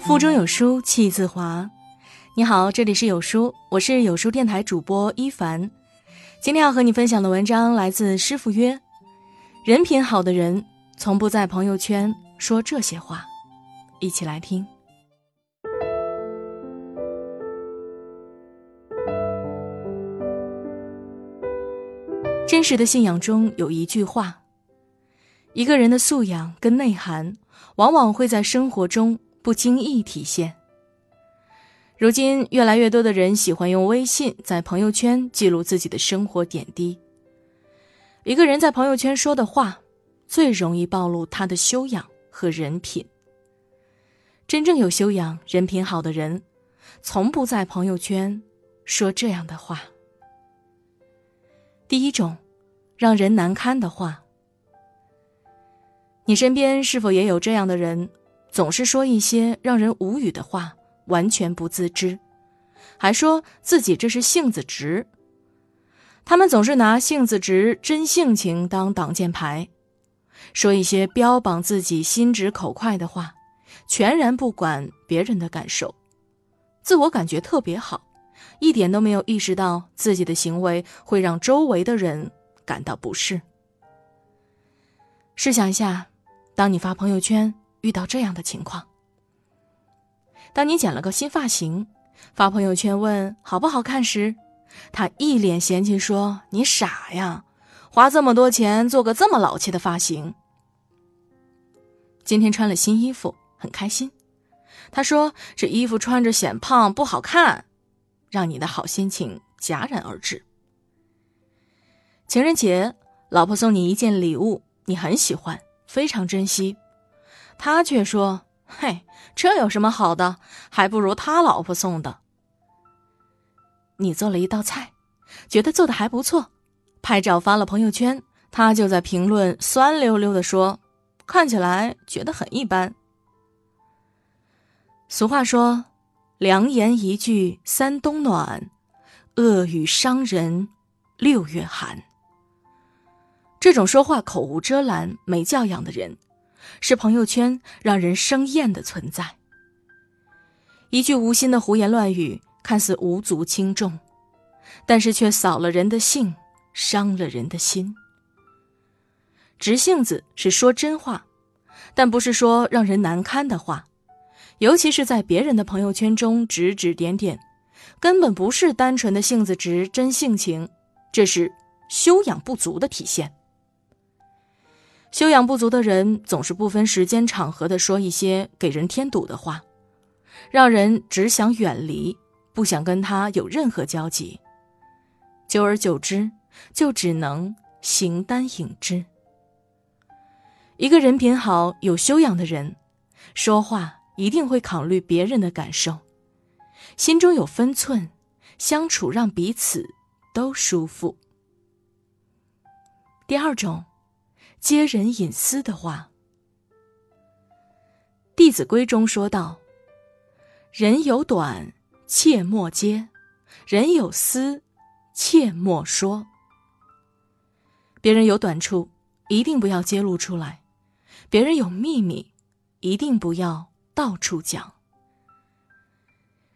腹中有书气自华。你好，这里是有书，我是有书电台主播一凡。今天要和你分享的文章来自师傅曰：人品好的人从不在朋友圈说这些话。一起来听。真实的信仰中有一句话：一个人的素养跟内涵，往往会在生活中不经意体现。如今，越来越多的人喜欢用微信在朋友圈记录自己的生活点滴。一个人在朋友圈说的话，最容易暴露他的修养和人品。真正有修养、人品好的人，从不在朋友圈说这样的话。第一种，让人难堪的话。你身边是否也有这样的人，总是说一些让人无语的话？完全不自知，还说自己这是性子直。他们总是拿性子直、真性情当挡箭牌，说一些标榜自己心直口快的话，全然不管别人的感受，自我感觉特别好，一点都没有意识到自己的行为会让周围的人感到不适。试想一下，当你发朋友圈遇到这样的情况。当你剪了个新发型，发朋友圈问好不好看时，他一脸嫌弃说：“你傻呀，花这么多钱做个这么老气的发型。”今天穿了新衣服，很开心。他说：“这衣服穿着显胖不好看。”让你的好心情戛然而止。情人节，老婆送你一件礼物，你很喜欢，非常珍惜，他却说。嘿，这有什么好的？还不如他老婆送的。你做了一道菜，觉得做的还不错，拍照发了朋友圈，他就在评论酸溜溜的说：“看起来觉得很一般。”俗话说：“良言一句三冬暖，恶语伤人六月寒。”这种说话口无遮拦、没教养的人。是朋友圈让人生厌的存在。一句无心的胡言乱语，看似无足轻重，但是却扫了人的兴，伤了人的心。直性子是说真话，但不是说让人难堪的话，尤其是在别人的朋友圈中指指点点，根本不是单纯的性子直、真性情，这是修养不足的体现。修养不足的人总是不分时间场合的说一些给人添堵的话，让人只想远离，不想跟他有任何交集。久而久之，就只能形单影只。一个人品好、有修养的人，说话一定会考虑别人的感受，心中有分寸，相处让彼此都舒服。第二种。揭人隐私的话，《弟子规》中说道：“人有短，切莫揭；人有私，切莫说。”别人有短处，一定不要揭露出来；别人有秘密，一定不要到处讲。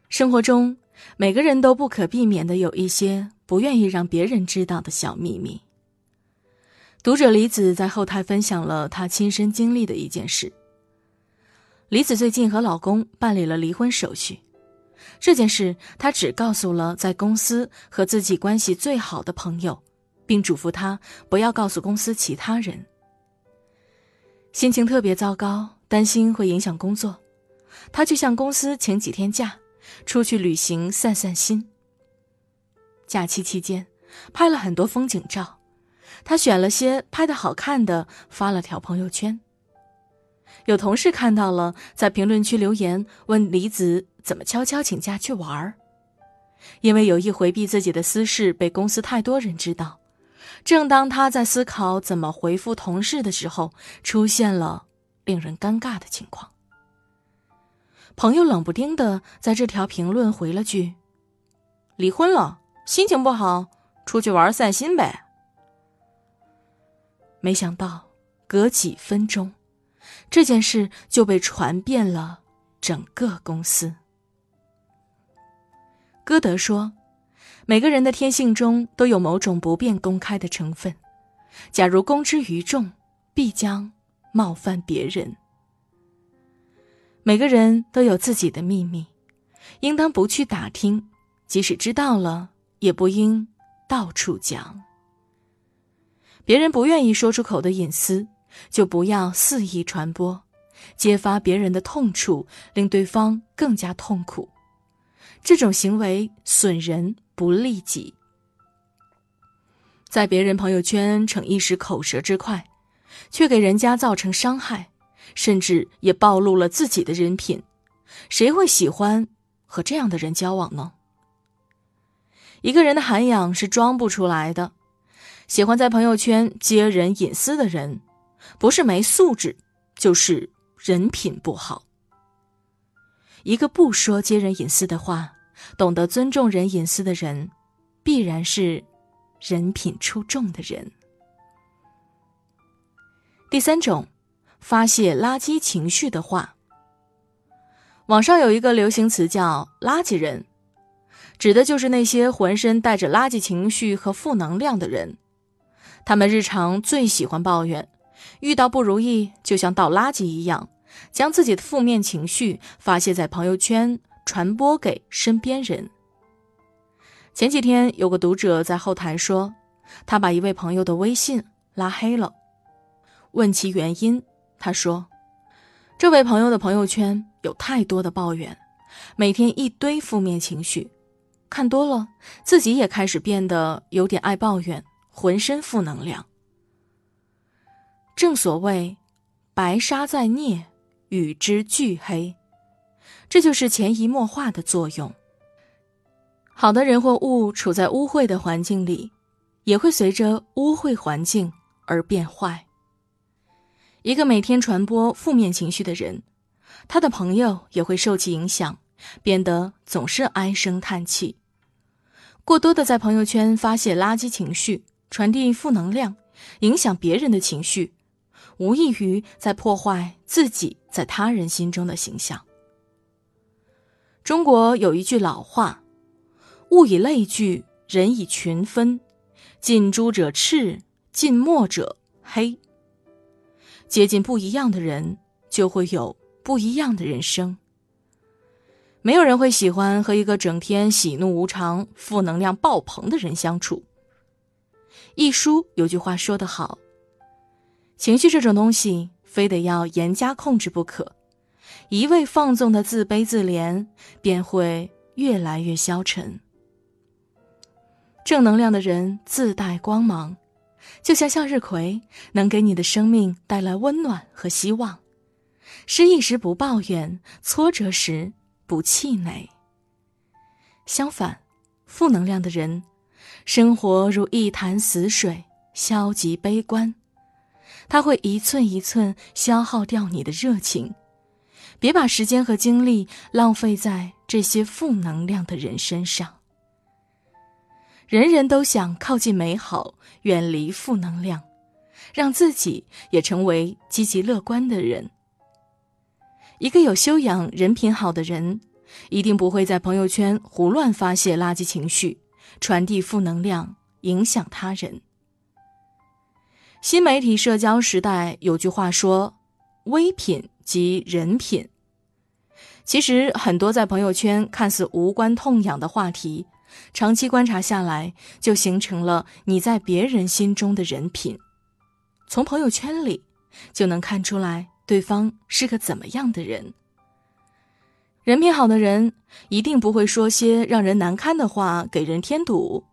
生活中，每个人都不可避免的有一些不愿意让别人知道的小秘密。读者李子在后台分享了她亲身经历的一件事。李子最近和老公办理了离婚手续，这件事她只告诉了在公司和自己关系最好的朋友，并嘱咐他不要告诉公司其他人。心情特别糟糕，担心会影响工作，她就向公司请几天假，出去旅行散散心。假期期间，拍了很多风景照。他选了些拍的好看的，发了条朋友圈。有同事看到了，在评论区留言问李子怎么悄悄请假去玩儿，因为有意回避自己的私事被公司太多人知道。正当他在思考怎么回复同事的时候，出现了令人尴尬的情况。朋友冷不丁的在这条评论回了句：“离婚了，心情不好，出去玩散心呗。”没想到，隔几分钟，这件事就被传遍了整个公司。歌德说：“每个人的天性中都有某种不便公开的成分，假如公之于众，必将冒犯别人。每个人都有自己的秘密，应当不去打听，即使知道了，也不应到处讲。别人不愿意说出口的隐私，就不要肆意传播，揭发别人的痛处，令对方更加痛苦。”这种行为损人不利己，在别人朋友圈逞一时口舌之快，却给人家造成伤害，甚至也暴露了自己的人品，谁会喜欢和这样的人交往呢？一个人的涵养是装不出来的，喜欢在朋友圈揭人隐私的人，不是没素质，就是人品不好。一个不说揭人隐私的话，懂得尊重人隐私的人，必然是人品出众的人。第三种，发泄垃圾情绪的话。网上有一个流行词叫“垃圾人”，指的就是那些浑身带着垃圾情绪和负能量的人。他们日常最喜欢抱怨，遇到不如意就像倒垃圾一样。将自己的负面情绪发泄在朋友圈，传播给身边人。前几天有个读者在后台说，他把一位朋友的微信拉黑了。问其原因，他说，这位朋友的朋友圈有太多的抱怨，每天一堆负面情绪，看多了，自己也开始变得有点爱抱怨，浑身负能量。正所谓，白沙在涅。与之俱黑，这就是潜移默化的作用。好的人或物处在污秽的环境里，也会随着污秽环境而变坏。一个每天传播负面情绪的人，他的朋友也会受其影响，变得总是唉声叹气。过多的在朋友圈发泄垃圾情绪，传递负能量，影响别人的情绪。无异于在破坏自己在他人心中的形象。中国有一句老话：“物以类聚，人以群分，近朱者赤，近墨者黑。”接近不一样的人，就会有不一样的人生。没有人会喜欢和一个整天喜怒无常、负能量爆棚的人相处。一书有句话说得好。情绪这种东西，非得要严加控制不可。一味放纵的自卑自怜，便会越来越消沉。正能量的人自带光芒，就像向日葵，能给你的生命带来温暖和希望。失意时不抱怨，挫折时不气馁。相反，负能量的人，生活如一潭死水，消极悲观。他会一寸一寸消耗掉你的热情，别把时间和精力浪费在这些负能量的人身上。人人都想靠近美好，远离负能量，让自己也成为积极乐观的人。一个有修养、人品好的人，一定不会在朋友圈胡乱发泄垃圾情绪，传递负能量，影响他人。新媒体社交时代有句话说：“微品即人品。”其实，很多在朋友圈看似无关痛痒的话题，长期观察下来，就形成了你在别人心中的人品。从朋友圈里就能看出来对方是个怎么样的人。人品好的人一定不会说些让人难堪的话给人添堵，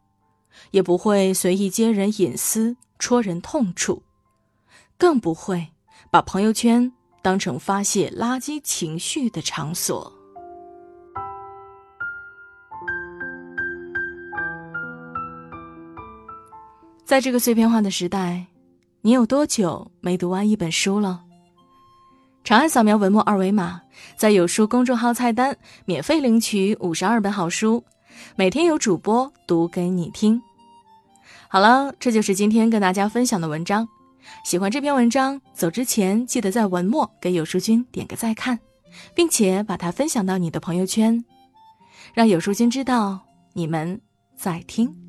也不会随意揭人隐私。戳人痛处，更不会把朋友圈当成发泄垃圾情绪的场所。在这个碎片化的时代，你有多久没读完一本书了？长按扫描文末二维码，在有书公众号菜单免费领取五十二本好书，每天有主播读给你听。好了，这就是今天跟大家分享的文章。喜欢这篇文章，走之前记得在文末给有书君点个再看，并且把它分享到你的朋友圈，让有书君知道你们在听。